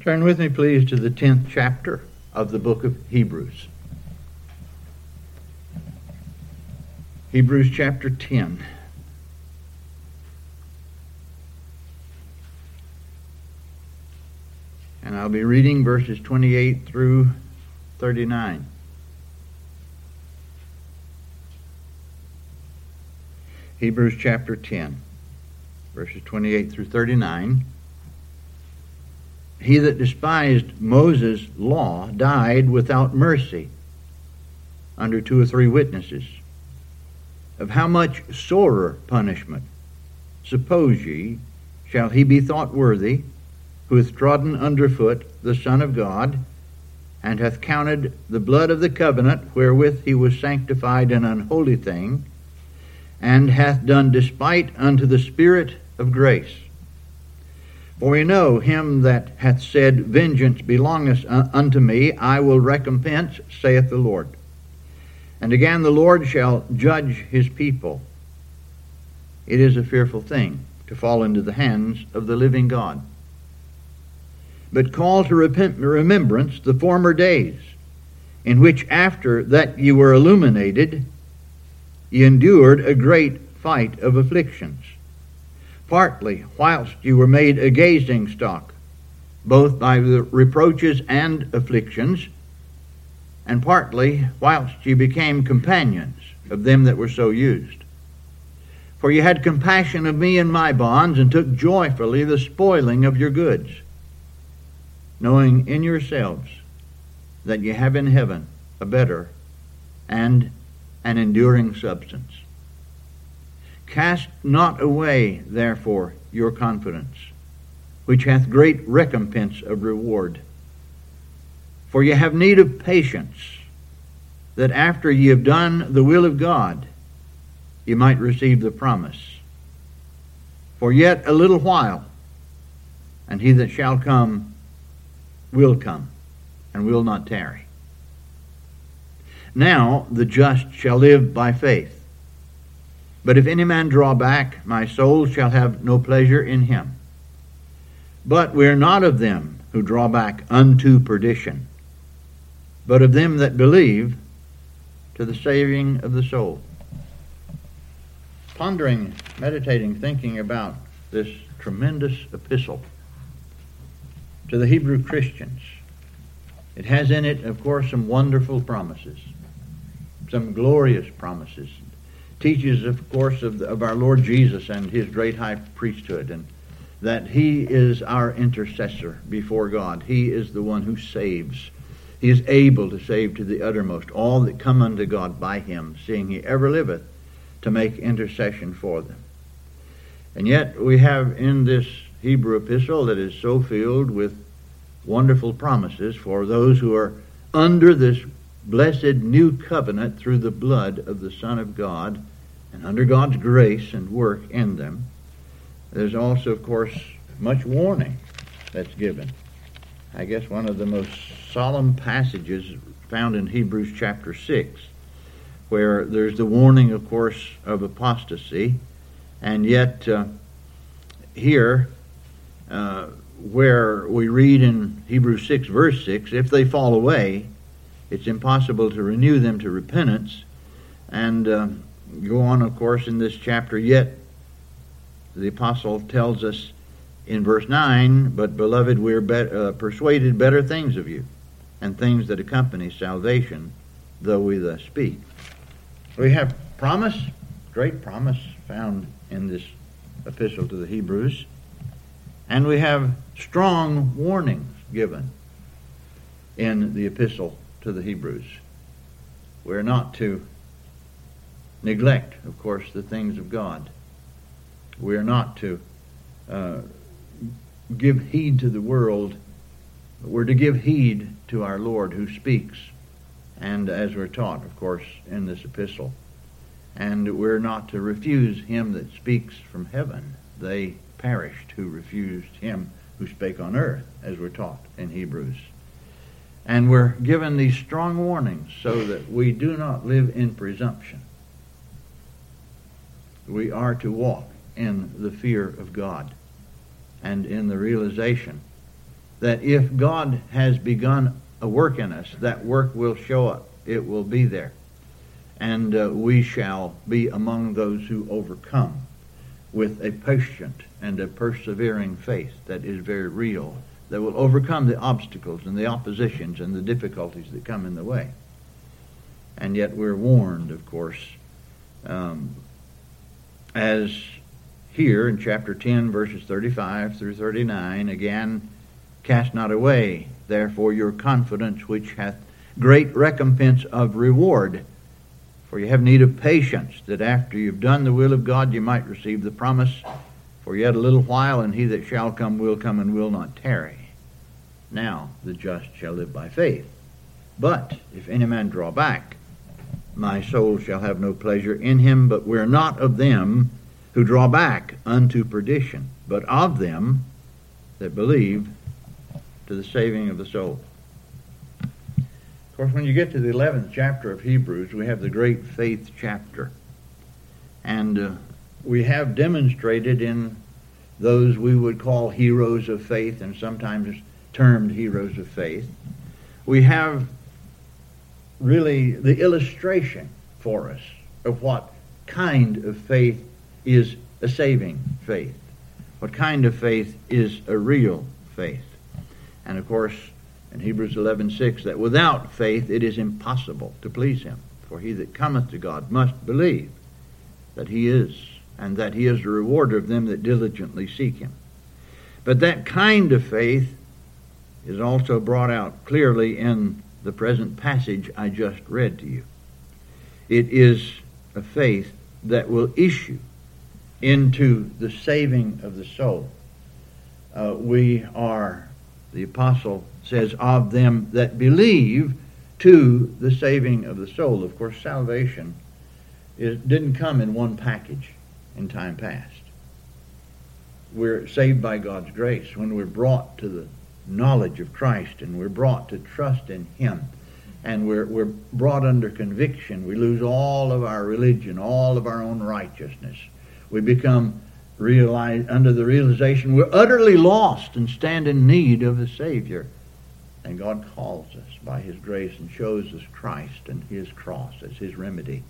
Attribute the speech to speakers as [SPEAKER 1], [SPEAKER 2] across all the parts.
[SPEAKER 1] Turn with me, please, to the 10th chapter of the book of Hebrews. Hebrews chapter 10. And I'll be reading verses 28 through 39. Hebrews chapter 10, verses 28 through 39. He that despised Moses' law died without mercy under two or three witnesses. Of how much sorer punishment, suppose ye, shall he be thought worthy, who hath trodden under foot the Son of God, and hath counted the blood of the covenant wherewith he was sanctified an unholy thing, and hath done despite unto the Spirit of grace. For we know him that hath said, Vengeance belongeth unto me, I will recompense, saith the Lord. And again, the Lord shall judge his people. It is a fearful thing to fall into the hands of the living God. But call to repent, remembrance the former days, in which after that ye were illuminated, ye endured a great fight of afflictions, partly whilst you were made a gazing stock, both by the reproaches and afflictions, and partly whilst you became companions of them that were so used. For you had compassion of me and my bonds, and took joyfully the spoiling of your goods, knowing in yourselves that ye have in heaven a better and an enduring substance. Cast not away, therefore, your confidence, which hath great recompense of reward. For ye have need of patience, that after ye have done the will of God, ye might receive the promise. For yet a little while, and he that shall come will come, and will not tarry. Now the just shall live by faith. But if any man draw back, my soul shall have no pleasure in him. But we are not of them who draw back unto perdition, but of them that believe to the saving of the soul. Pondering, meditating, thinking about this tremendous epistle to the Hebrew Christians, it has in it, of course, some wonderful promises some glorious promises. Teaches, of course, of, of our Lord Jesus and his great high priesthood, and that he is our intercessor before God. He is the one who saves. He is able to save to the uttermost all that come unto God by him, seeing he ever liveth to make intercession for them. And yet we have in this Hebrew epistle that is so filled with wonderful promises for those who are under this blessed new covenant through the blood of the Son of God and under God's grace and work in them. There's also, of course, much warning that's given. I guess one of the most solemn passages found in Hebrews chapter 6, where there's the warning, of course, of apostasy, and yet uh, here, uh, where we read in Hebrews 6, verse 6, if they fall away, it's impossible to renew them to repentance. And uh, go on, of course, in this chapter. Yet the apostle tells us in verse 9, But beloved, we are uh, persuaded better things of you, and things that accompany salvation, though we thus speak. We have promise, great promise found in this epistle to the Hebrews, and we have strong warnings given in the epistle to the Hebrews. We're not to neglect, of course, the things of God. We're not to uh, give heed to the world. We're to give heed to our Lord who speaks, and as we're taught, of course, in this epistle. And we're not to refuse him that speaks from heaven. They perished who refused him who spake on earth, as we're taught in Hebrews. And we're given these strong warnings so that we do not live in presumption. We are to walk in the fear of God and in the realization that if God has begun a work in us, that work will show up. It will be there. And uh, we shall be among those who overcome with a patient and a persevering faith that is very real, that will overcome the obstacles and the oppositions and the difficulties that come in the way. And yet we're warned, of course, um, as here in chapter 10, verses 35 through 39, again, cast not away, therefore, your confidence, which hath great recompense of reward. For you have need of patience, that after you've done the will of God, you might receive the promise. For yet a little while, and he that shall come will come and will not tarry. Now the just shall live by faith. But if any man draw back, my soul shall have no pleasure in him, but we're not of them who draw back unto perdition, but of them that believe to the saving of the soul Of course, when you get to the 11th chapter of Hebrews, we have the great faith chapter. And uh, we have demonstrated in those we would call heroes of faith and sometimes termed heroes of faith, we have really the illustration for us of what kind of faith is a saving faith, what kind of faith is a real faith. And of course, in Hebrews 11:6 that without faith it is impossible to please him for he that cometh to God must believe that he is and that he is the rewarder of them that diligently seek him but that kind of faith is also brought out clearly in the present passage I just read to you it is a faith that will issue into the saving of the soul uh, we are the apostle says, of them that believe to the saving of the soul. Of course, salvation it didn't come in one package in time past. We're saved by God's grace when we're brought to the knowledge of Christ and we're brought to trust in Him and we're, we're brought under conviction. We lose all of our religion, all of our own righteousness. We become realize, under the realization we're utterly lost and stand in need of a Savior. And God calls us by His grace and shows us Christ and His cross as His remedy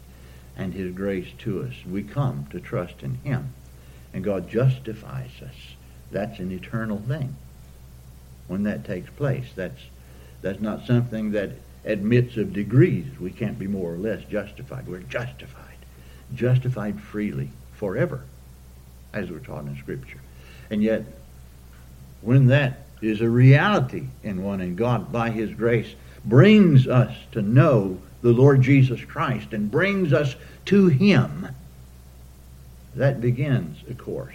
[SPEAKER 1] and His grace to us. We come to trust in Him. And God justifies us. That's an eternal thing. When that takes place, that's, that's not something that admits of degrees. We can't be more or less justified. We're justified. Justified freely, forever, as we're taught in Scripture. And yet, when that is a reality in one, and God, by His grace, brings us to know the Lord Jesus Christ and brings us to Him. That begins a course.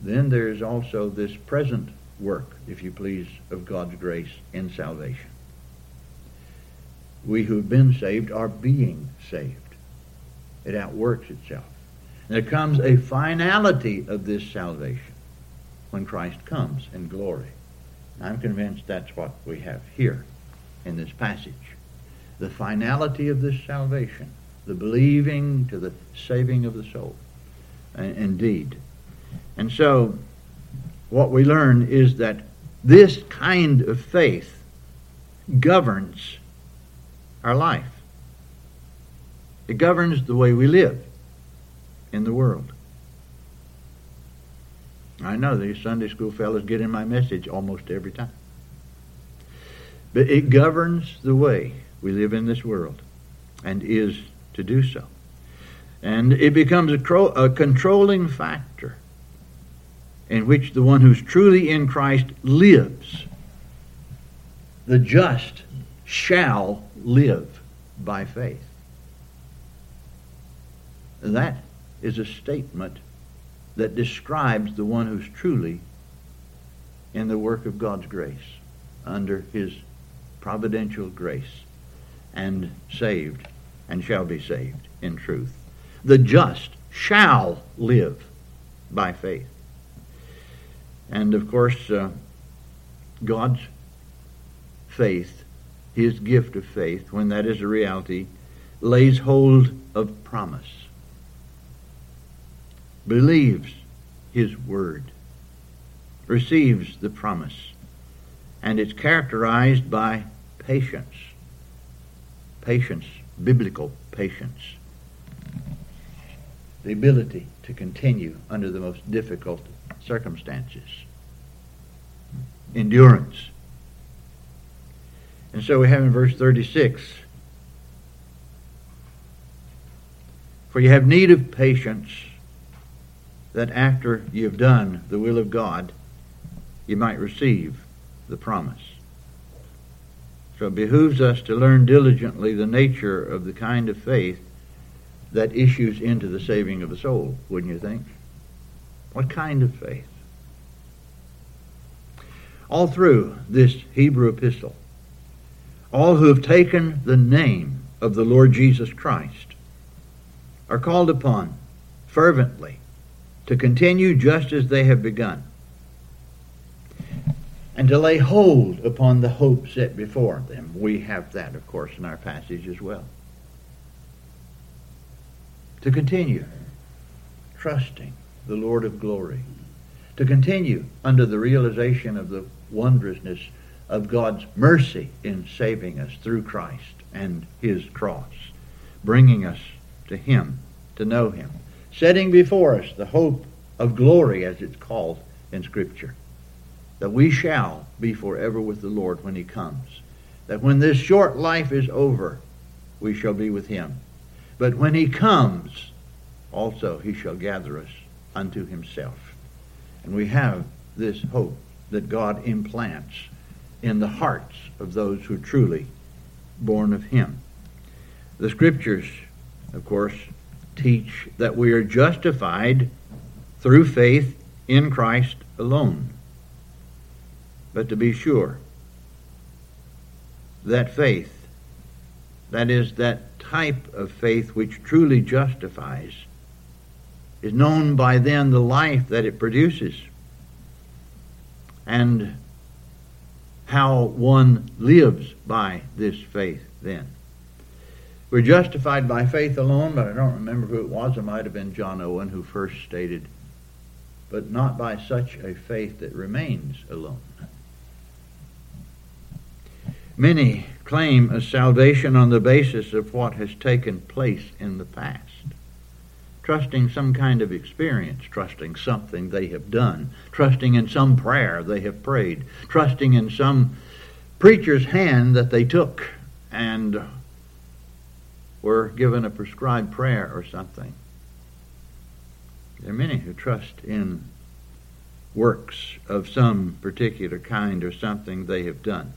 [SPEAKER 1] Then there is also this present work, if you please, of God's grace in salvation. We who have been saved are being saved. It outworks itself. There comes a finality of this salvation when Christ comes in glory. I'm convinced that's what we have here in this passage. The finality of this salvation, the believing to the saving of the soul. Uh, indeed. And so, what we learn is that this kind of faith governs our life. It governs the way we live in the world. I know these Sunday school fellows get in my message almost every time. But it governs the way we live in this world and is to do so. And it becomes a, cro- a controlling factor in which the one who's truly in Christ lives. The just shall live by faith. That is a statement that describes the one who's truly in the work of God's grace, under his providential grace, and saved, and shall be saved in truth. The just shall live by faith. And of course, uh, God's faith, his gift of faith, when that is a reality, lays hold of promise believes his word, receives the promise, and it's characterized by patience. Patience, biblical patience. The ability to continue under the most difficult circumstances. Endurance. And so we have in verse 36 For you have need of patience, that after you have done the will of God, you might receive the promise. So it behooves us to learn diligently the nature of the kind of faith that issues into the saving of a soul, wouldn't you think? What kind of faith? All through this Hebrew epistle, all who have taken the name of the Lord Jesus Christ are called upon fervently to continue just as they have begun and to lay hold upon the hope set before them. We have that, of course, in our passage as well. To continue trusting the Lord of glory. To continue under the realization of the wondrousness of God's mercy in saving us through Christ and his cross, bringing us to him, to know him, setting before us the hope of glory, as it's called in Scripture that we shall be forever with the Lord when he comes. That when this short life is over, we shall be with him. But when he comes, also he shall gather us unto himself. And we have this hope that God implants in the hearts of those who are truly born of him. The scriptures, of course, teach that we are justified through faith in Christ alone. But to be sure, that faith, that is, that type of faith which truly justifies, is known by then the life that it produces and how one lives by this faith then. We're justified by faith alone, but I don't remember who it was. It might have been John Owen who first stated, but not by such a faith that remains alone. Many claim a salvation on the basis of what has taken place in the past, trusting some kind of experience, trusting something they have done, trusting in some prayer they have prayed, trusting in some preacher's hand that they took and were given a prescribed prayer or something. There are many who trust in works of some particular kind or something they have done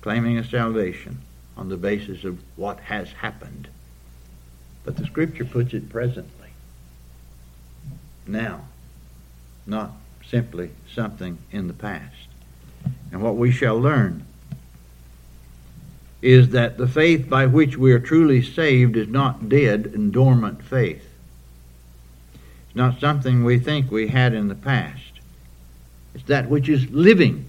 [SPEAKER 1] claiming a salvation on the basis of what has happened. But the Scripture puts it presently. Now, not simply something in the past. And what we shall learn is that the faith by which we are truly saved is not dead and dormant faith. It's not something we think we had in the past. It's that which is living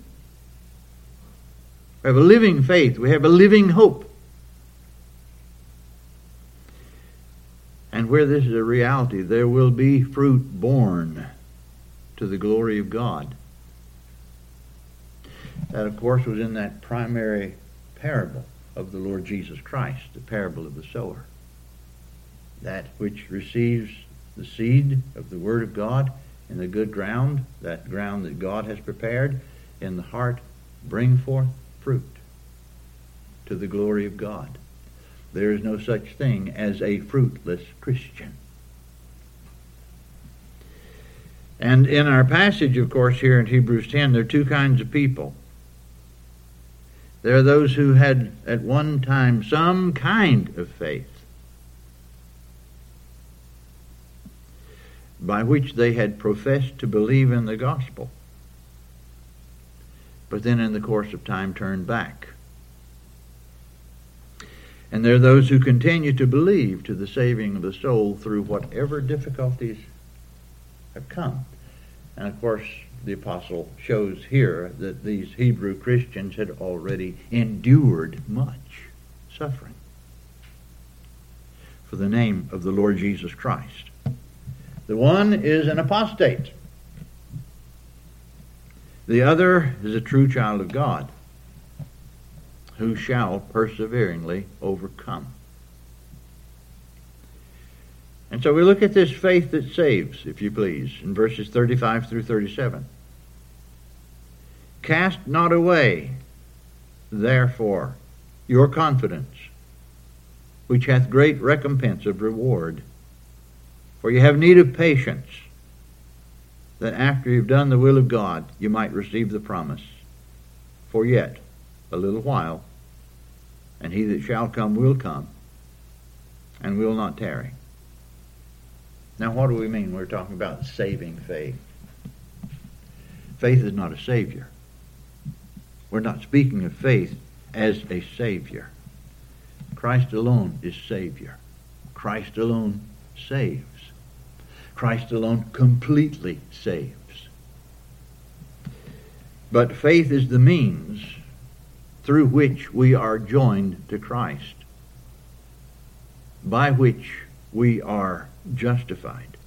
[SPEAKER 1] we have a living faith. We have a living hope. And where this is a reality, there will be fruit born to the glory of God. That, of course, was in that primary parable of the Lord Jesus Christ, the parable of the sower. That which receives the seed of the Word of God in the good ground, that ground that God has prepared in the heart, bring forth fruit to the glory of God. There is no such thing as a fruitless Christian. And in our passage, of course, here in Hebrews 10, there are two kinds of people. There are those who had at one time some kind of faith by which they had professed to believe in the gospel but then in the course of time turned back. And there are those who continue to believe to the saving of the soul through whatever difficulties have come. And of course, the apostle shows here that these Hebrew Christians had already endured much suffering for the name of the Lord Jesus Christ. The one is an apostate The other is a true child of God who shall perseveringly overcome. And so we look at this faith that saves, if you please, in verses 35 through 37. Cast not away, therefore, your confidence, which hath great recompense of reward. For you have need of patience, that after you've done the will of God, you might receive the promise. For yet a little while, and he that shall come will come, and will not tarry. Now, what do we mean? We're talking about saving faith. Faith is not a savior. We're not speaking of faith as a savior. Christ alone is savior. Christ alone saves. Christ alone completely saves. But faith is the means through which we are joined to Christ, by which we are justified.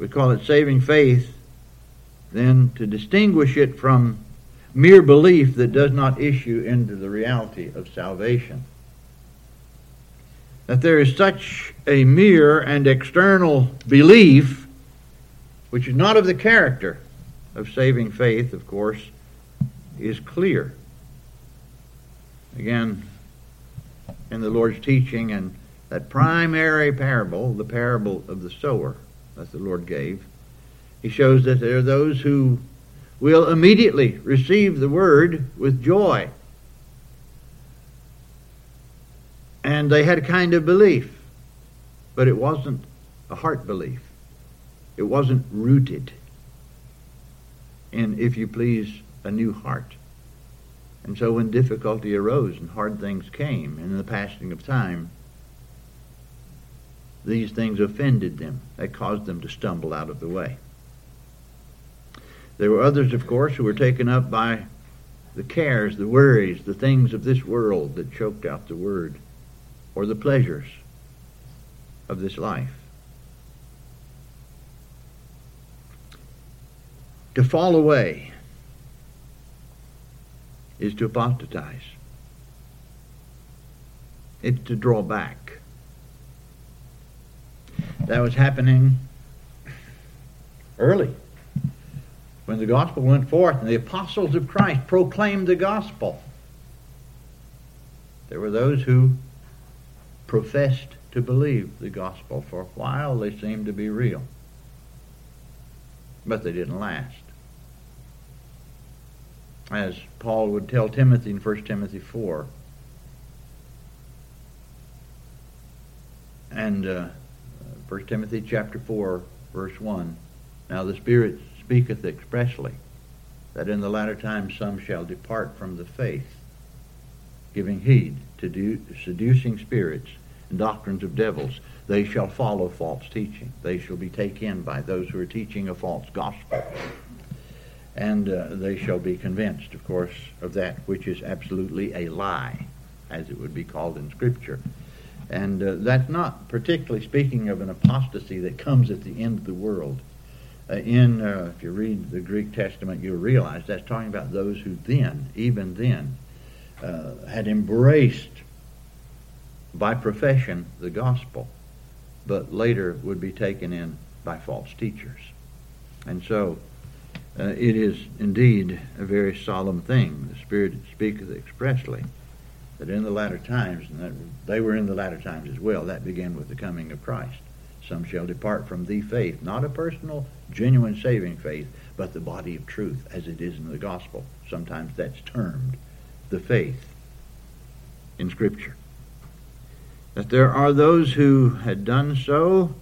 [SPEAKER 1] We call it saving faith, then to distinguish it from mere belief that does not issue into the reality of salvation. That there is such a mere and external belief, which is not of the character of saving faith, of course, is clear. Again, in the Lord's teaching and that primary parable, the parable of the sower that the Lord gave, he shows that there are those who will immediately receive the word with joy. And they had a kind of belief, but it wasn't a heart belief. It wasn't rooted in, if you please, a new heart. And so when difficulty arose and hard things came in the passing of time, these things offended them. They caused them to stumble out of the way. There were others, of course, who were taken up by the cares, the worries, the things of this world that choked out the word, or the pleasures of this life. To fall away is to apostatize. It's to draw back. That was happening early when the gospel went forth and the apostles of Christ proclaimed the gospel. There were those who professed to believe the gospel. For a while they seemed to be real, but they didn't last as Paul would tell Timothy in 1 Timothy 4. And uh, 1 Timothy chapter 4, verse 1. Now the Spirit speaketh expressly that in the latter times some shall depart from the faith, giving heed to do, seducing spirits and doctrines of devils. They shall follow false teaching. They shall be taken in by those who are teaching a false gospel and uh, they shall be convinced, of course, of that which is absolutely a lie, as it would be called in Scripture. And uh, that's not particularly speaking of an apostasy that comes at the end of the world. Uh, in, uh, if you read the Greek Testament, you'll realize that's talking about those who then, even then, uh, had embraced by profession the gospel, but later would be taken in by false teachers. And so, uh, it is indeed a very solemn thing. The Spirit speaketh expressly that in the latter times, and that they were in the latter times as well, that began with the coming of Christ. Some shall depart from the faith, not a personal, genuine saving faith, but the body of truth, as it is in the gospel. Sometimes that's termed the faith in Scripture. That there are those who had done so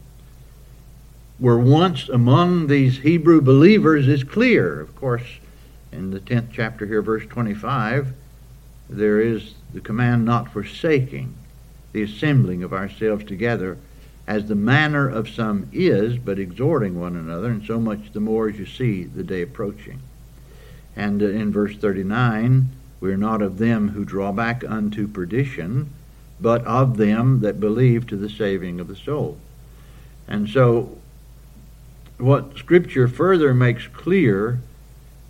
[SPEAKER 1] were once among these Hebrew believers is clear. Of course, in the 10th chapter here, verse 25, there is the command not forsaking the assembling of ourselves together as the manner of some is, but exhorting one another, and so much the more as you see the day approaching. And uh, in verse 39, we are not of them who draw back unto perdition, but of them that believe to the saving of the soul. And so what Scripture further makes clear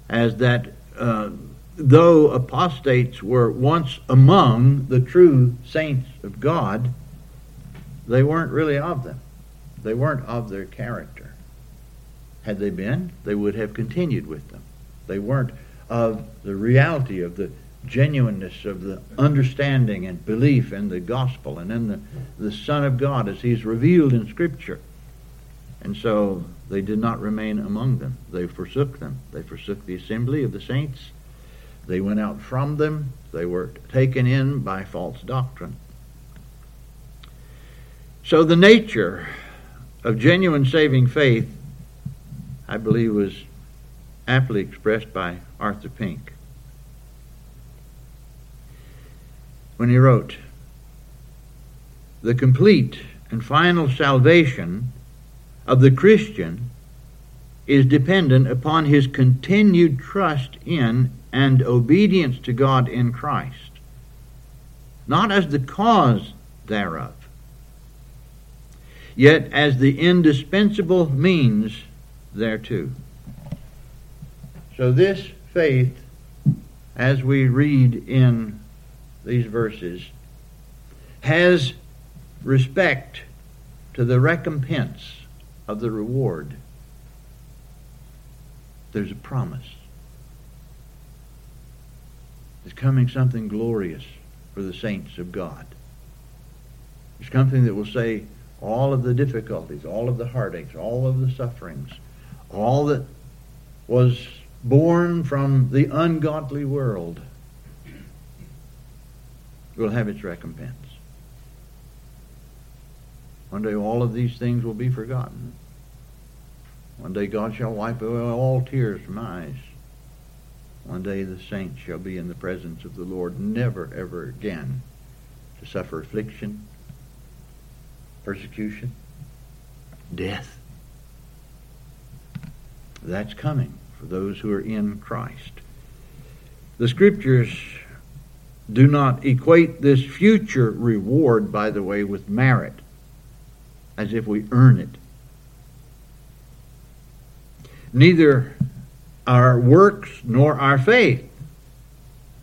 [SPEAKER 1] as that uh, though apostates were once among the true saints of God, they weren't really of them. They weren't of their character. Had they been, they would have continued with them. They weren't of the reality of the genuineness of the understanding and belief in the gospel and in the, the Son of God as he's revealed in Scripture. And so they did not remain among them. They forsook them. They forsook the assembly of the saints. They went out from them. They were taken in by false doctrine. So the nature of genuine saving faith, I believe, was aptly expressed by Arthur Pink. When he wrote, The complete and final salvation of the Christian is dependent upon his continued trust in and obedience to God in Christ, not as the cause thereof, yet as the indispensable means thereto. So, this faith, as we read in these verses, has respect to the recompense of the reward. There's a promise. There's coming something glorious for the saints of God. There's something that will say all of the difficulties, all of the heartaches, all of the sufferings, all that was born from the ungodly world will have its recompense. One day all of these things will be forgotten. One day God shall wipe away all tears from eyes. One day the saints shall be in the presence of the Lord, never, ever again to suffer affliction, persecution, death. That's coming for those who are in Christ. The scriptures do not equate this future reward, by the way, with merit, as if we earn it. Neither our works nor our faith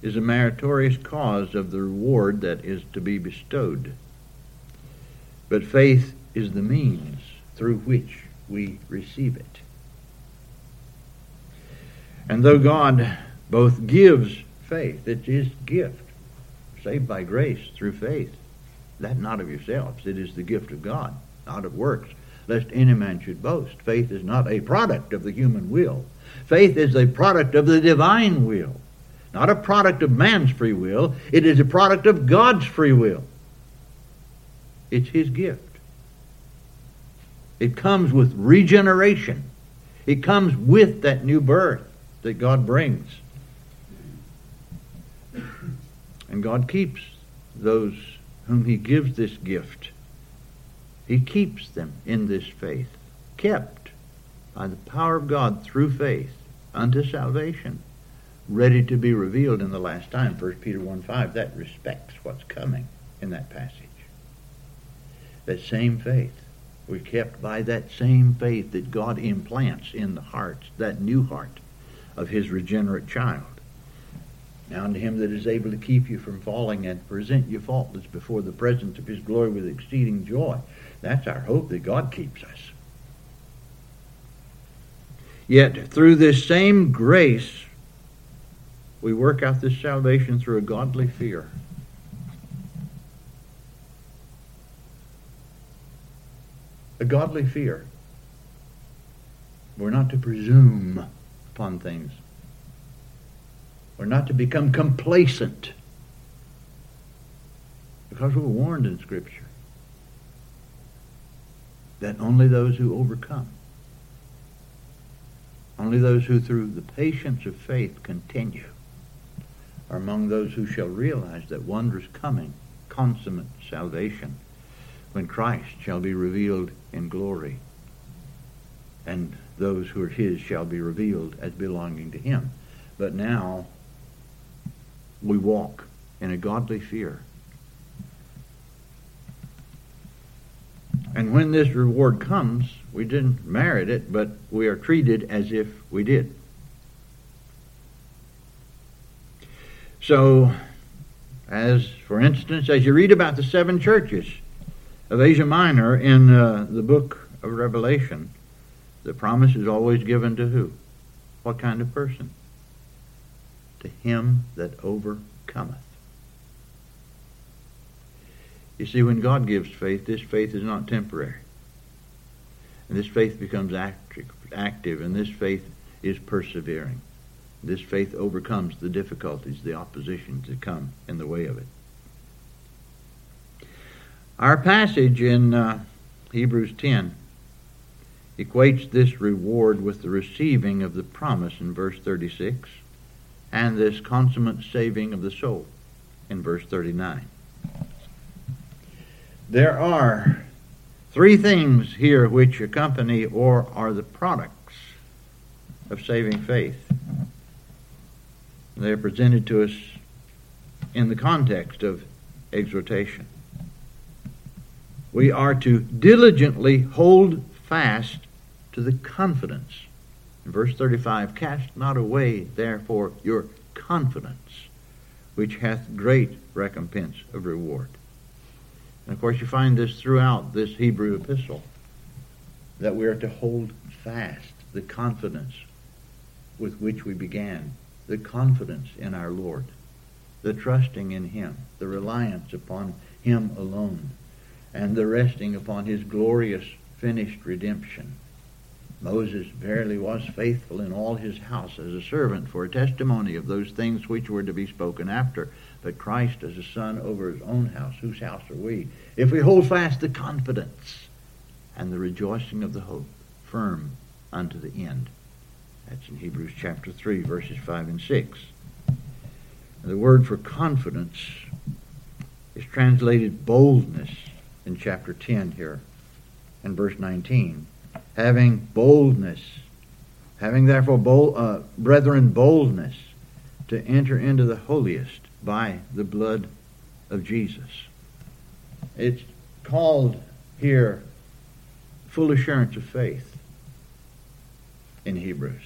[SPEAKER 1] is a meritorious cause of the reward that is to be bestowed. But faith is the means through which we receive it. And though God both gives faith, it's his gift, saved by grace through faith, that not of yourselves, it is the gift of God, not of works, lest any man should boast. Faith is not a product of the human will. Faith is a product of the divine will, not a product of man's free will. It is a product of God's free will. It's his gift. It comes with regeneration. It comes with that new birth that God brings. And God keeps those whom he gives this gift. He keeps them in this faith, kept by the power of God through faith unto salvation, ready to be revealed in the last time. 1 Peter 1 5, that respects what's coming in that passage. That same faith. We're kept by that same faith that God implants in the hearts, that new heart of his regenerate child. Now unto him that is able to keep you from falling and present you faultless before the presence of his glory with exceeding joy. That's our hope that God keeps us. Yet through this same grace, we work out this salvation through a godly fear. A godly fear. We're not to presume upon things. We're not to become complacent because we're warned in Scripture that only those who overcome, only those who through the patience of faith continue, are among those who shall realize that wondrous coming, consummate salvation, when Christ shall be revealed in glory and those who are his shall be revealed as belonging to him. But now we walk in a godly fear. And when this reward comes, we didn't merit it, but we are treated as if we did. So, as for instance, as you read about the seven churches of Asia Minor in uh, the book of Revelation, the promise is always given to who? What kind of person? To him that overcometh. You see, when God gives faith, this faith is not temporary. And this faith becomes active, and this faith is persevering. This faith overcomes the difficulties, the oppositions that come in the way of it. Our passage in uh, Hebrews 10 equates this reward with the receiving of the promise in verse 36 and this consummate saving of the soul in verse 39. There are three things here which accompany or are the products of saving faith. They are presented to us in the context of exhortation. We are to diligently hold fast to the confidence. In verse 35, cast not away, therefore, your confidence, which hath great recompense of reward. And of course, you find this throughout this Hebrew epistle that we are to hold fast the confidence with which we began, the confidence in our Lord, the trusting in Him, the reliance upon Him alone, and the resting upon His glorious finished redemption. Moses verily was faithful in all his house as a servant for a testimony of those things which were to be spoken after. But Christ as a son over his own house. Whose house are we? If we hold fast the confidence and the rejoicing of the hope firm unto the end. That's in Hebrews chapter 3, verses 5 and 6. The word for confidence is translated boldness in chapter 10 here in verse 19 having boldness, having therefore, bold, uh, brethren, boldness to enter into the holiest by the blood of Jesus. It's called here full assurance of faith in Hebrews.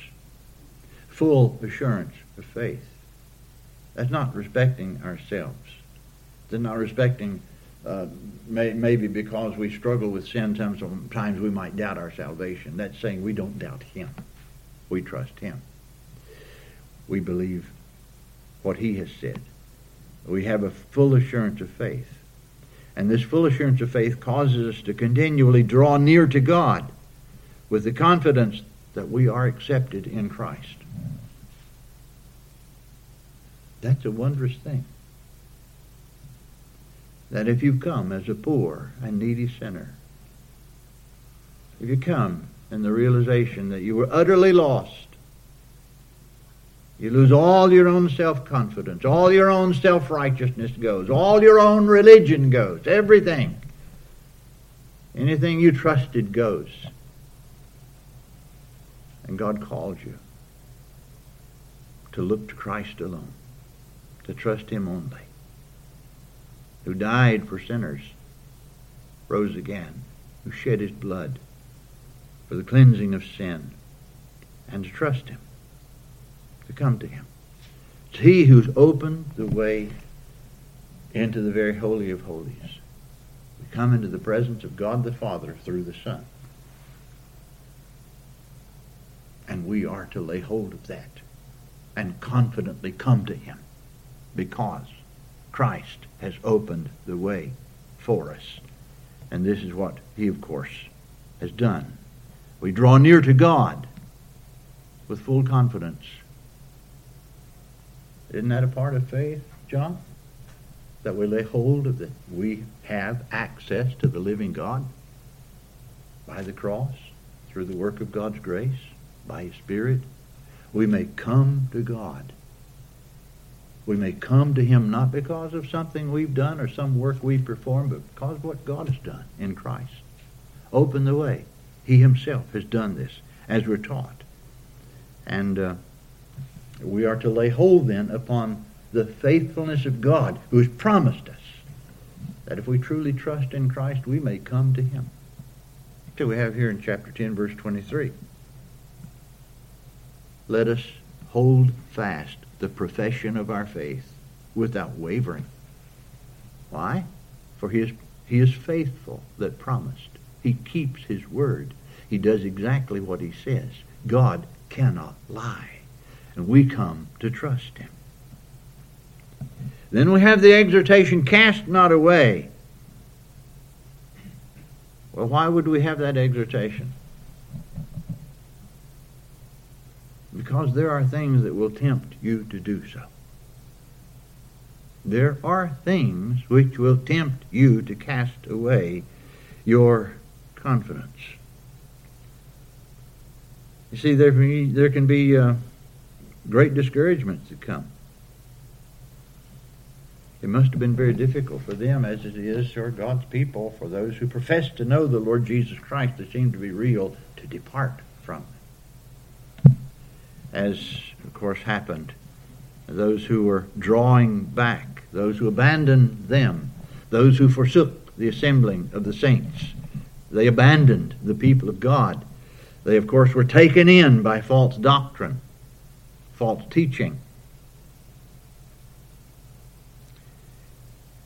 [SPEAKER 1] Full assurance of faith. That's not respecting ourselves. That's not respecting uh, may, maybe because we struggle with sin, sometimes we might doubt our salvation. That's saying we don't doubt Him. We trust Him. We believe what He has said. We have a full assurance of faith. And this full assurance of faith causes us to continually draw near to God with the confidence that we are accepted in Christ. That's a wondrous thing that if you come as a poor and needy sinner, if you come in the realization that you were utterly lost, you lose all your own self confidence, all your own self righteousness goes, all your own religion goes, everything. Anything you trusted goes. And God calls you to look to Christ alone, to trust Him only who died for sinners, rose again, who shed his blood for the cleansing of sin, and to trust him, to come to him. It's he who's opened the way into the very holy of holies. We come into the presence of God the Father through the Son. And we are to lay hold of that and confidently come to him because Christ has opened the way for us. And this is what he, of course, has done. We draw near to God with full confidence. Isn't that a part of faith, John? That we lay hold of that we have access to the living God by the cross, through the work of God's grace, by His Spirit. We may come to God we may come to him not because of something we've done or some work we've performed, but because of what God has done in Christ. Open the way. He himself has done this, as we're taught. And uh, we are to lay hold then upon the faithfulness of God who has promised us that if we truly trust in Christ, we may come to him. Do we have here in chapter 10, verse 23? Let us hold fast the profession of our faith without wavering. Why? For he is, he is faithful that promised. He keeps his word. He does exactly what he says. God cannot lie. And we come to trust him. Then we have the exhortation, cast not away. Well, why would we have that exhortation? Because there are things that will tempt you to do so. There are things which will tempt you to cast away your confidence. You see, there, there can be uh, great discouragements that come. It must have been very difficult for them, as it is for God's people, for those who profess to know the Lord Jesus Christ that seem to be real, to depart from As, of course, happened. Those who were drawing back, those who abandoned them, those who forsook the assembling of the saints, they abandoned the people of God. They, of course, were taken in by false doctrine, false teaching.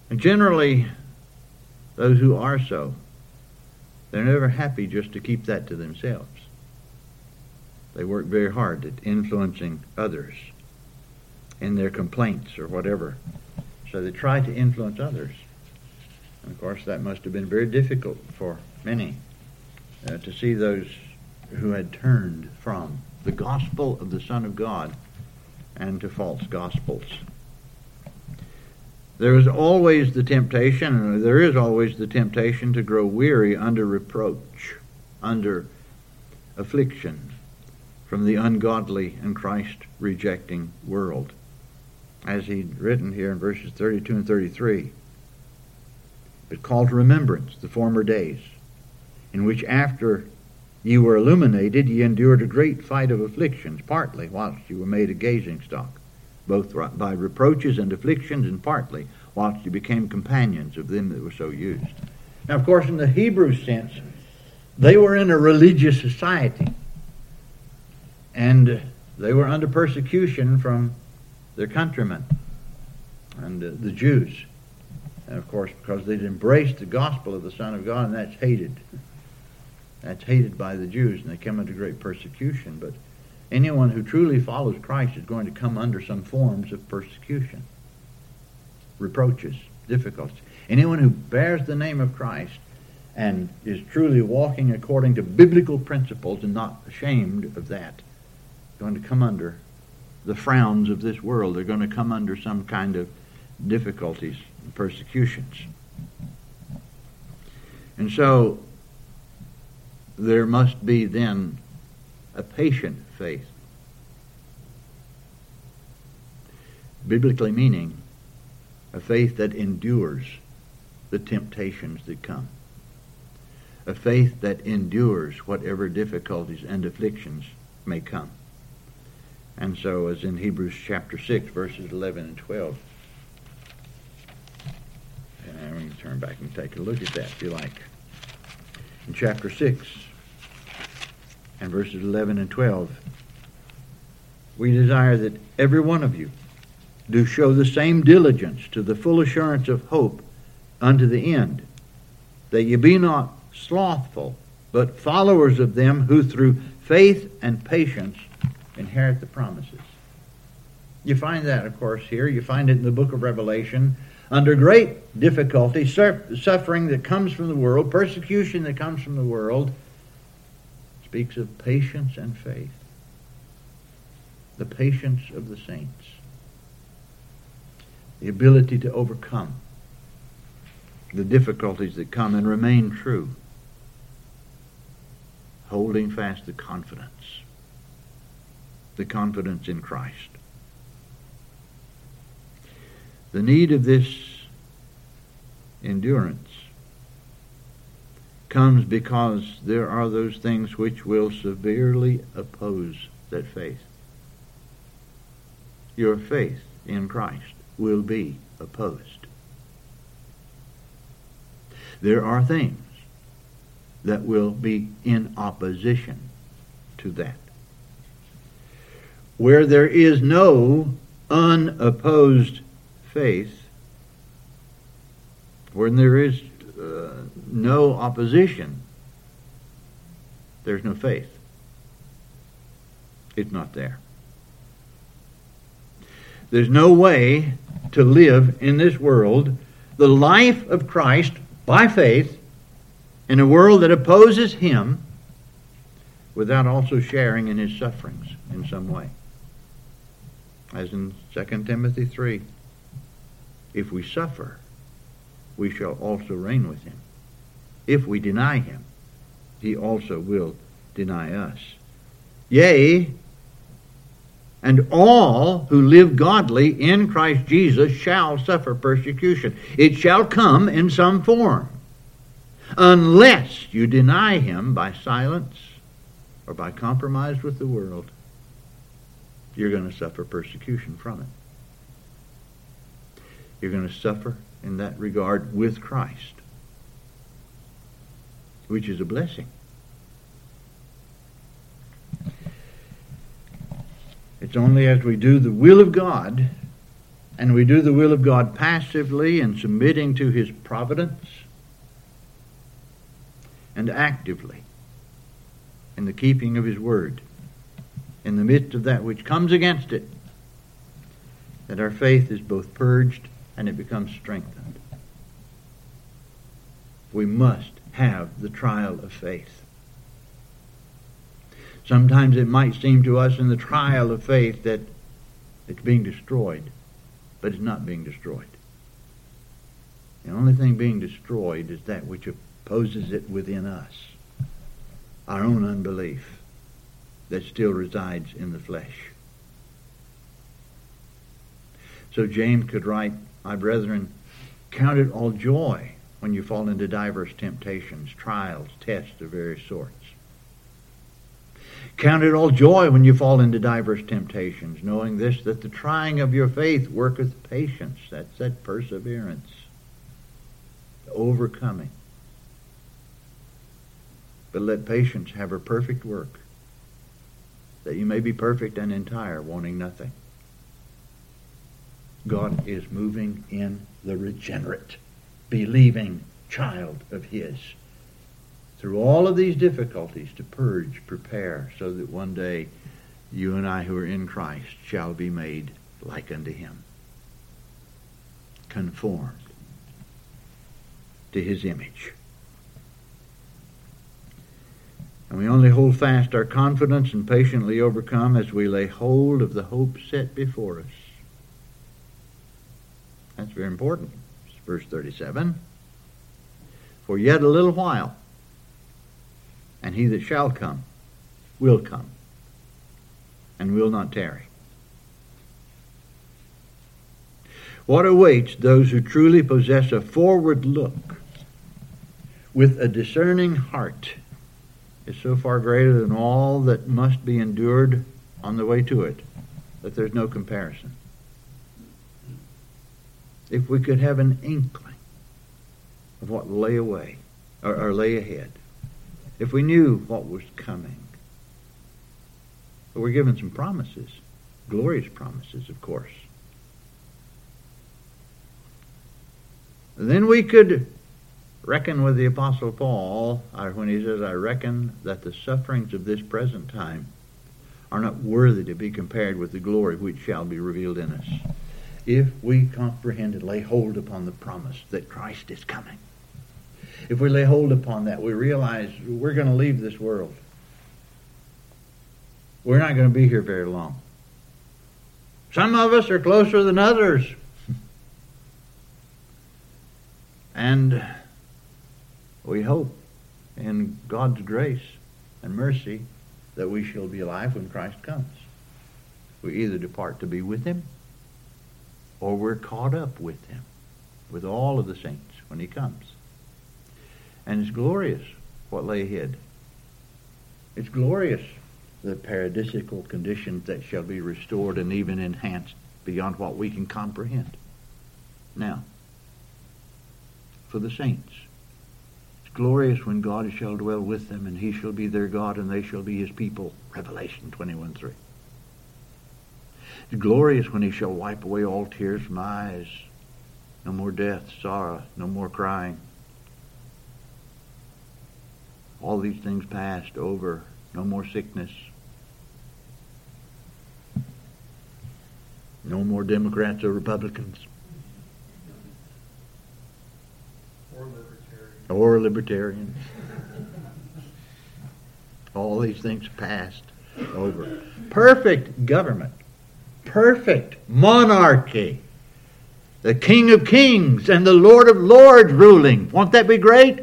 [SPEAKER 1] And generally, those who are so, they're never happy just to keep that to themselves. They work very hard at influencing others in their complaints or whatever. So they try to influence others. And of course, that must have been very difficult for many uh, to see those who had turned from the gospel of the Son of God and to false gospels. There is always the temptation, and there is always the temptation to grow weary under reproach, under affliction from the ungodly and Christ rejecting world. As he'd written here in verses 32 and 33. But call to remembrance the former days, in which after ye were illuminated, ye endured a great fight of afflictions, partly whilst ye were made a gazing stock both by reproaches and afflictions, and partly whilst you became companions of them that were so used. Now, of course, in the Hebrew sense, they were in a religious society, and they were under persecution from their countrymen and uh, the Jews. And of course, because they'd embraced the gospel of the Son of God, and that's hated. That's hated by the Jews, and they come under great persecution. But Anyone who truly follows Christ is going to come under some forms of persecution, reproaches, difficulties. Anyone who bears the name of Christ and is truly walking according to biblical principles and not ashamed of that, is going to come under the frowns of this world. They're going to come under some kind of difficulties and persecutions. And so there must be then a patient faith. Biblically meaning a faith that endures the temptations that come. A faith that endures whatever difficulties and afflictions may come. And so, as in Hebrews chapter 6, verses 11 and 12. And we can turn back and take a look at that if you like. In chapter 6, and verses 11 and 12. We desire that every one of you do show the same diligence to the full assurance of hope unto the end, that ye be not slothful, but followers of them who through faith and patience inherit the promises. You find that, of course, here. You find it in the book of Revelation. Under great difficulty, suffering that comes from the world, persecution that comes from the world, speaks of patience and faith. The patience of the saints. The ability to overcome the difficulties that come and remain true. Holding fast the confidence. The confidence in Christ. The need of this endurance comes because there are those things which will severely oppose that faith. Your faith in Christ will be opposed. There are things that will be in opposition to that. Where there is no unopposed faith, when there is uh, no opposition, there's no faith. It's not there. There's no way to live in this world the life of Christ by faith in a world that opposes him without also sharing in his sufferings in some way. As in 2 Timothy 3, if we suffer, we shall also reign with him. If we deny him, he also will deny us. Yea, and all who live godly in Christ Jesus shall suffer persecution. It shall come in some form, unless you deny him by silence or by compromise with the world. You're going to suffer persecution from it. You're going to suffer in that regard with Christ, which is a blessing. It's only as we do the will of God, and we do the will of God passively and submitting to His providence, and actively in the keeping of His word, in the midst of that which comes against it, that our faith is both purged and it becomes strengthened. We must have the trial of faith. Sometimes it might seem to us in the trial of faith that it's being destroyed, but it's not being destroyed. The only thing being destroyed is that which opposes it within us, our own unbelief that still resides in the flesh. So James could write, My brethren, count it all joy when you fall into diverse temptations, trials, tests of various sorts Count it all joy when you fall into diverse temptations, knowing this, that the trying of your faith worketh patience. That's that perseverance, overcoming. But let patience have her perfect work, that you may be perfect and entire, wanting nothing. God is moving in the regenerate, believing child of His through all of these difficulties to purge, prepare, so that one day you and I who are in Christ shall be made like unto him, conformed to his image. And we only hold fast our confidence and patiently overcome as we lay hold of the hope set before us. That's very important. Verse 37. For yet a little while, and he that shall come will come and will not tarry. What awaits those who truly possess a forward look with a discerning heart is so far greater than all that must be endured on the way to it that there's no comparison. If we could have an inkling of what lay away or, or lay ahead, if we knew what was coming. But we're given some promises, glorious promises, of course. Then we could reckon with the Apostle Paul when he says, I reckon that the sufferings of this present time are not worthy to be compared with the glory which shall be revealed in us. If we comprehend and lay hold upon the promise that Christ is coming if we lay hold upon that, we realize we're going to leave this world. We're not going to be here very long. Some of us are closer than others. And we hope in God's grace and mercy that we shall be alive when Christ comes. We either depart to be with him or we're caught up with him, with all of the saints when he comes. And it's glorious what lay ahead. It's glorious the paradisical conditions that shall be restored and even enhanced beyond what we can comprehend. Now, for the saints, it's glorious when God shall dwell with them, and he shall be their God, and they shall be his people. Revelation 21 3. It's glorious when he shall wipe away all tears from eyes. No more death, sorrow, no more crying. All these things passed over. No more sickness. No more Democrats or Republicans.
[SPEAKER 2] Or libertarians.
[SPEAKER 1] Or libertarians. All these things passed over. Perfect government. Perfect monarchy. The King of Kings and the Lord of Lords ruling. Won't that be great?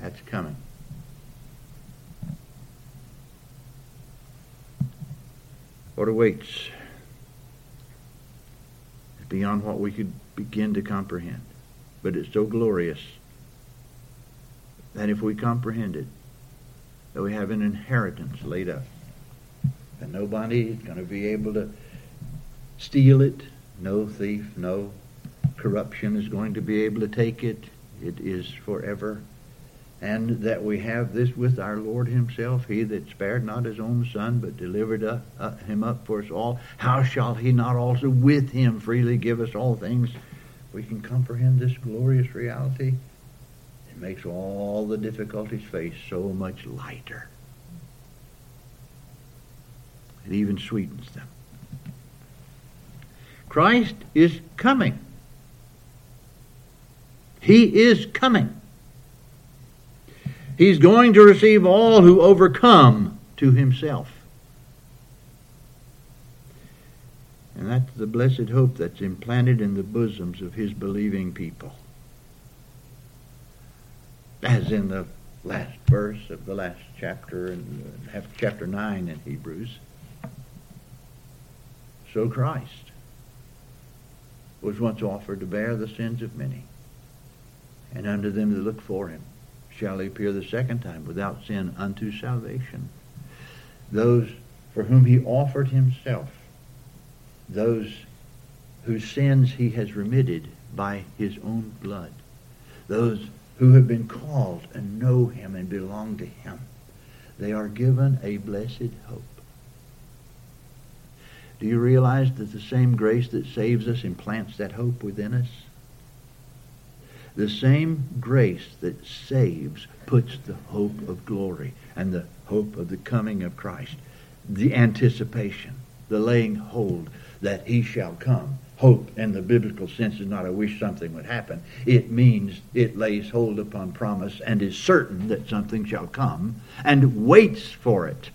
[SPEAKER 1] That's coming. What awaits? beyond what we could begin to comprehend. But it's so glorious that if we comprehend it, that we have an inheritance laid up. And nobody is going to be able to steal it. No thief, no corruption is going to be able to take it. It is forever and that we have this with our Lord Himself, He that spared not His own Son, but delivered uh, uh, Him up for us all, how shall He not also with Him freely give us all things? We can comprehend this glorious reality. It makes all the difficulties faced so much lighter. It even sweetens them. Christ is coming. He is coming. He's going to receive all who overcome to himself. And that's the blessed hope that's implanted in the bosoms of his believing people. As in the last verse of the last chapter, in uh, chapter 9 in Hebrews. So Christ was once offered to bear the sins of many, and unto them that look for him shall he appear the second time without sin unto salvation. Those for whom he offered himself, those whose sins he has remitted by his own blood, those who have been called and know him and belong to him, they are given a blessed hope. Do you realize that the same grace that saves us implants that hope within us? The same grace that saves puts the hope of glory and the hope of the coming of Christ, the anticipation, the laying hold that he shall come. Hope in the biblical sense is not I wish something would happen. It means it lays hold upon promise and is certain that something shall come and waits for it.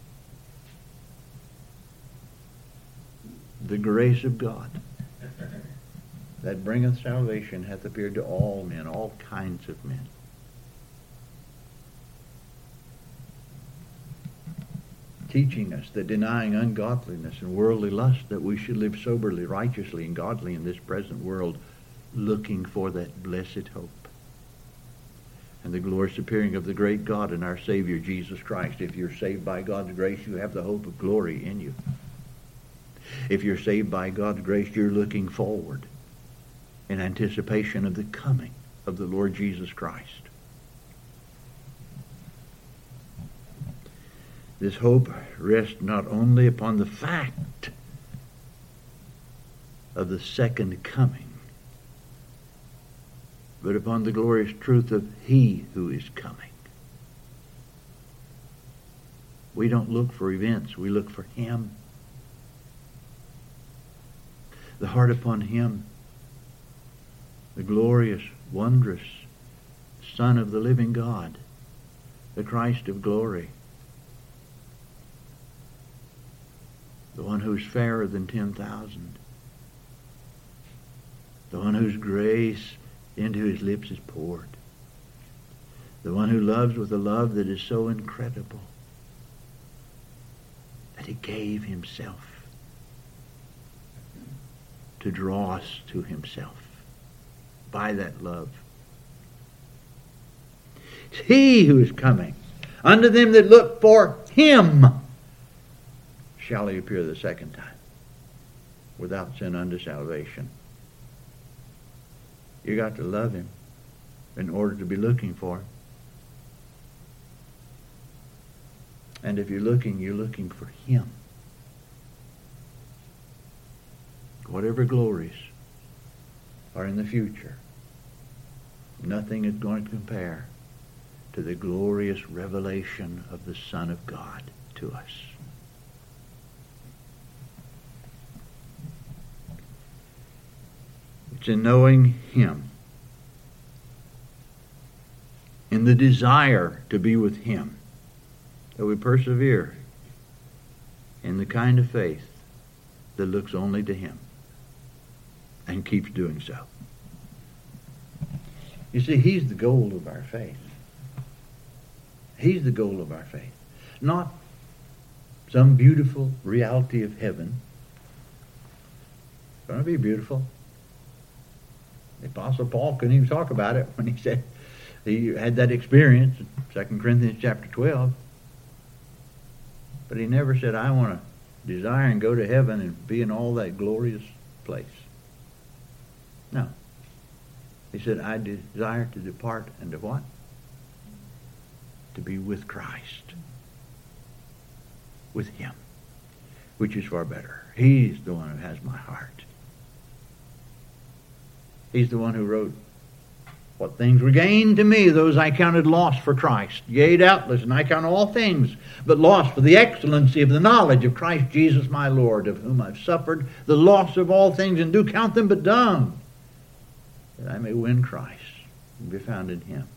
[SPEAKER 1] The grace of God that bringeth salvation hath appeared to all men, all kinds of men. Teaching us that denying ungodliness and worldly lust, that we should live soberly, righteously, and godly in this present world, looking for that blessed hope and the glorious appearing of the great God and our Savior Jesus Christ. If you're saved by God's grace, you have the hope of glory in you. If you're saved by God's grace, you're looking forward in anticipation of the coming of the Lord Jesus Christ. This hope rests not only upon the fact of the second coming, but upon the glorious truth of He who is coming. We don't look for events, we look for Him. The heart upon Him. The glorious, wondrous Son of the living God, the Christ of glory, the one who's fairer than 10,000, the one whose grace into his lips is poured, the one who loves with a love that is so incredible that he gave himself to draw us to himself by that love. It's he who is coming. Unto them that look for him shall he appear the second time without sin unto salvation. You got to love him. in order to be looking for him. And if you're looking, you're looking for him. Whatever glories are in the future, nothing is going to compare to the glorious revelation of the Son of God to us. It's in knowing Him, in the desire to be with Him, that we persevere in the kind of faith that looks only to Him and keeps doing so. You see, He's the goal of our faith. He's the goal of our faith. Not some beautiful reality of heaven. It's going to be beautiful. The Apostle Paul couldn't even talk about it when he said he had that experience in 2 Corinthians chapter 12. But he never said, I want to desire and go to heaven and be in all that glorious place. No. He said, I desire to depart and to what? To be with Christ. With him. Which is far better. He's the one who has my heart. He's the one who wrote, What things were gained to me, those I counted lost for Christ. Yea, doubtless, and I count all things, but lost for the excellency of the knowledge of Christ Jesus my Lord, of whom I've suffered the loss of all things, and do count them but dung, that I may win Christ and be found in him.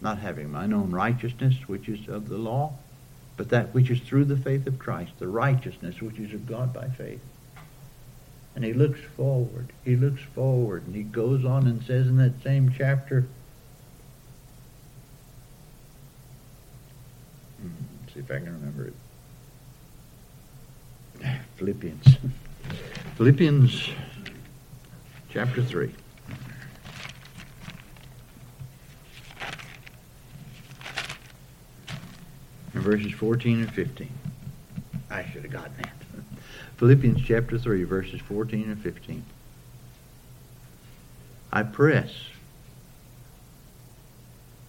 [SPEAKER 1] Not having mine own righteousness, which is of the law, but that which is through the faith of Christ, the righteousness which is of God by faith and he looks forward. He looks forward. And he goes on and says in that same chapter, hmm, see if I can remember it. Philippians. Philippians chapter 3. And verses 14 and 15. I should have gotten that. Philippians chapter 3, verses 14 and 15. I press.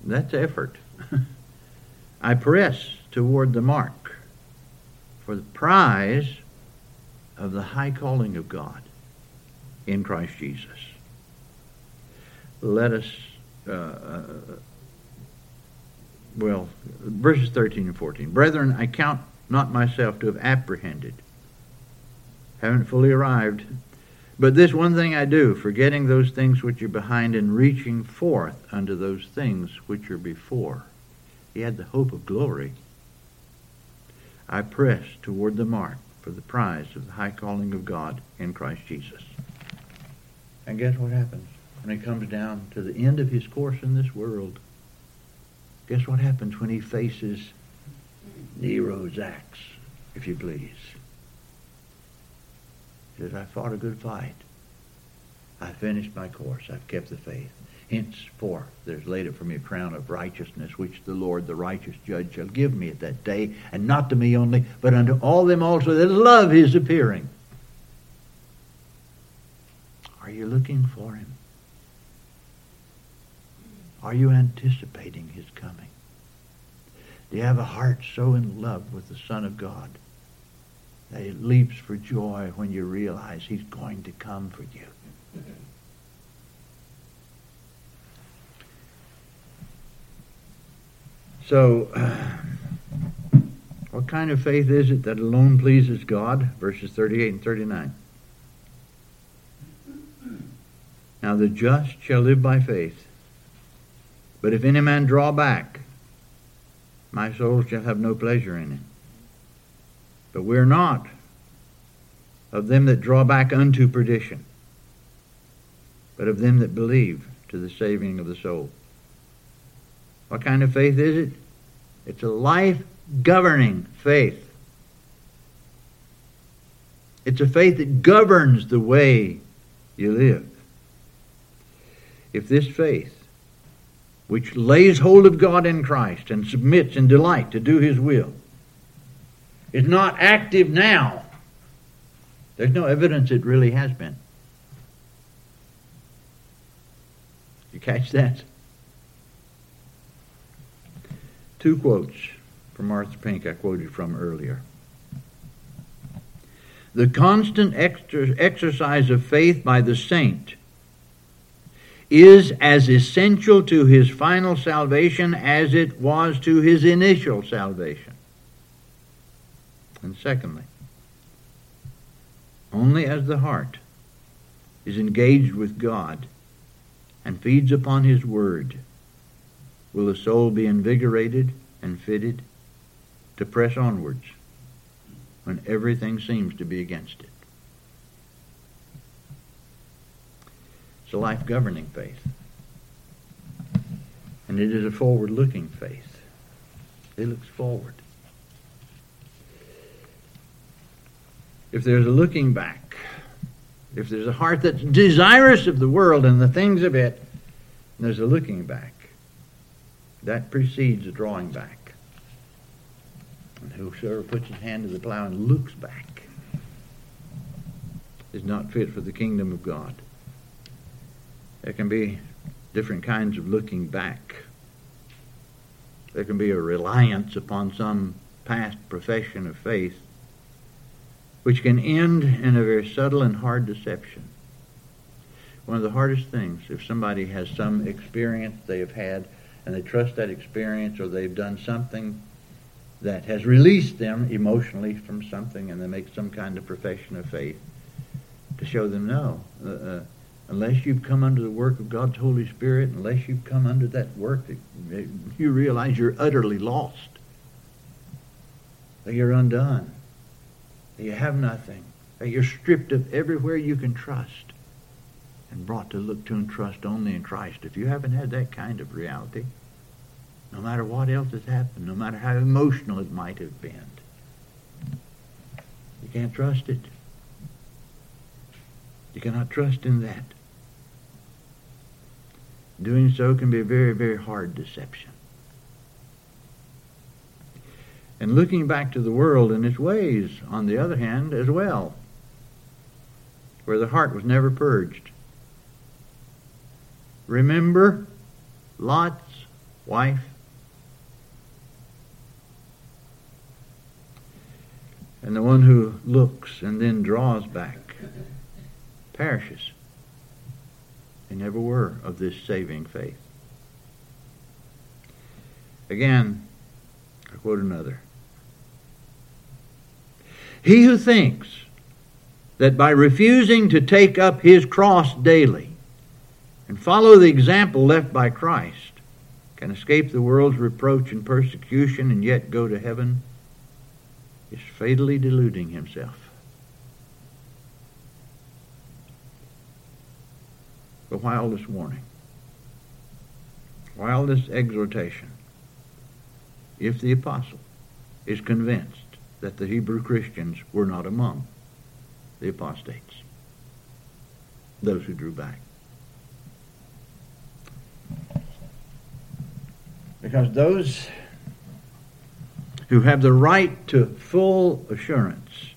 [SPEAKER 1] That's effort. I press toward the mark for the prize of the high calling of God in Christ Jesus. Let us, uh, uh, well, verses 13 and 14. Brethren, I count not myself to have apprehended haven't fully arrived. But this one thing I do, forgetting those things which are behind and reaching forth unto those things which are before. He had the hope of glory. I press toward the mark for the prize of the high calling of God in Christ Jesus. And guess what happens when he comes down to the end of his course in this world? Guess what happens when he faces Nero's axe, if you please? He says, I fought a good fight. I finished my course. I've kept the faith. Henceforth, there's laid up for me a crown of righteousness, which the Lord, the righteous judge, shall give me at that day, and not to me only, but unto all them also that love his appearing. Are you looking for him? Are you anticipating his coming? Do you have a heart so in love with the Son of God that it leaps for joy when you realize he's going to come for you. So, uh, what kind of faith is it that alone pleases God? Verses 38 and 39. Now the just shall live by faith. But if any man draw back, my soul shall have no pleasure in it. But we're not of them that draw back unto perdition, but of them that believe to the saving of the soul. What kind of faith is it? It's a life governing faith. It's a faith that governs the way you live. If this faith, which lays hold of God in Christ and submits in delight to do His will, is not active now, there's no evidence it really has been. You catch that? Two quotes from Arthur Pink I quoted from earlier. The constant exercise of faith by the saint is as essential to his final salvation as it was to his initial salvation. And secondly, only as the heart is engaged with God and feeds upon His Word will the soul be invigorated and fitted to press onwards when everything seems to be against it. It's a life governing faith. And it is a forward looking faith. It looks forward. If there's a looking back, if there's a heart that's desirous of the world and the things of it, there's a looking back. That precedes a drawing back. And whosoever puts his hand to the plow and looks back is not fit for the kingdom of God. There can be different kinds of looking back. There can be a reliance upon some past profession of faith, which can end in a very subtle and hard deception. One of the hardest things, if somebody has some experience they have had and they trust that experience or they've done something that has released them emotionally from something and they make some kind of profession of faith, to show them no. Uh, uh, unless you've come under the work of God's Holy Spirit, unless you've come under that work, that you realize you're utterly lost. That you're undone. That you have nothing. That you're stripped of everywhere you can trust and brought to look to and trust only in Christ. If you haven't had that kind of reality, no matter what else has happened, no matter how emotional it might have been, you can't trust it. You cannot trust in that. Doing so can be a very, very hard deception. And looking back to the world and its ways, on the other hand, as well, where the heart was never purged. Remember Lot's wife? And the one who looks and then draws back perishes. They never were of this saving faith. Again, I quote another. He who thinks that by refusing to take up his cross daily and follow the example left by Christ can escape the world's reproach and persecution and yet go to heaven is fatally deluding himself. The wildest warning, wildest exhortation, if the apostle is convinced that the Hebrew Christians were not among the apostates, those who drew back. Because those who have the right to full assurance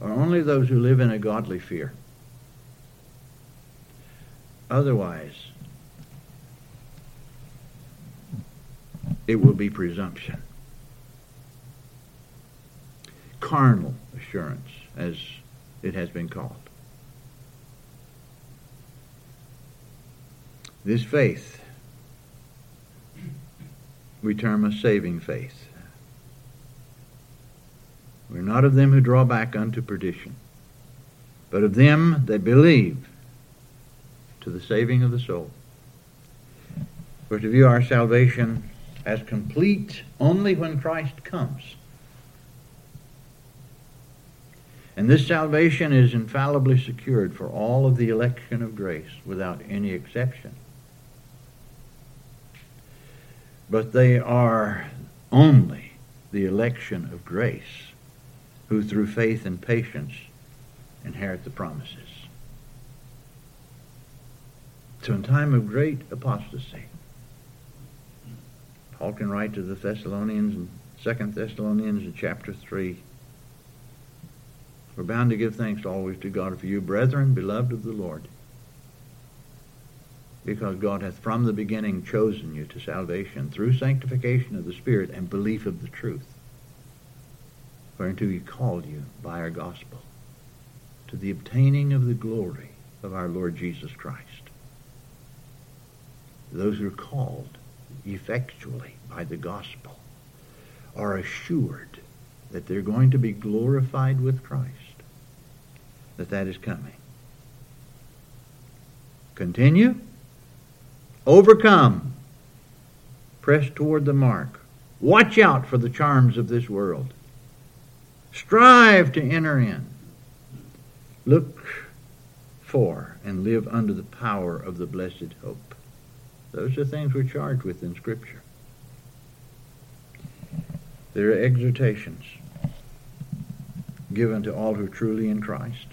[SPEAKER 1] are only those who live in a godly fear. Otherwise, it will be presumption. Carnal assurance, as it has been called. This faith we term a saving faith. We're not of them who draw back unto perdition, but of them that believe to the saving of the soul. We're to view our salvation as complete only when Christ comes. And this salvation is infallibly secured for all of the election of grace without any exception. But they are only the election of grace who through faith and patience inherit the promises. So in time of great apostasy, Paul can write to the Thessalonians in 2 Thessalonians in chapter 3. We're bound to give thanks always to God for you, brethren, beloved of the Lord, because God hath from the beginning chosen you to salvation through sanctification of the Spirit and belief of the truth, whereunto he called you by our gospel, to the obtaining of the glory of our Lord Jesus Christ. Those who are called effectually by the gospel are assured that they're going to be glorified with Christ, that that is coming. Continue. Overcome. Press toward the mark. Watch out for the charms of this world. Strive to enter in. Look for and live under the power of the blessed hope. Those are things we're charged with in Scripture. There are exhortations given to all who are truly in Christ.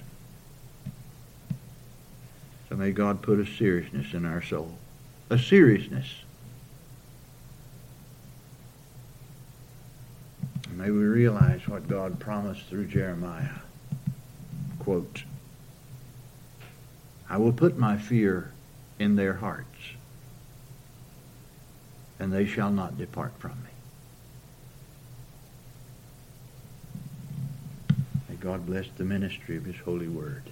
[SPEAKER 1] So may God put a seriousness in our soul. A seriousness. May we realize what God promised through Jeremiah. Quote, I will put my fear in their hearts, and they shall not depart from me. May God bless the ministry of his holy word.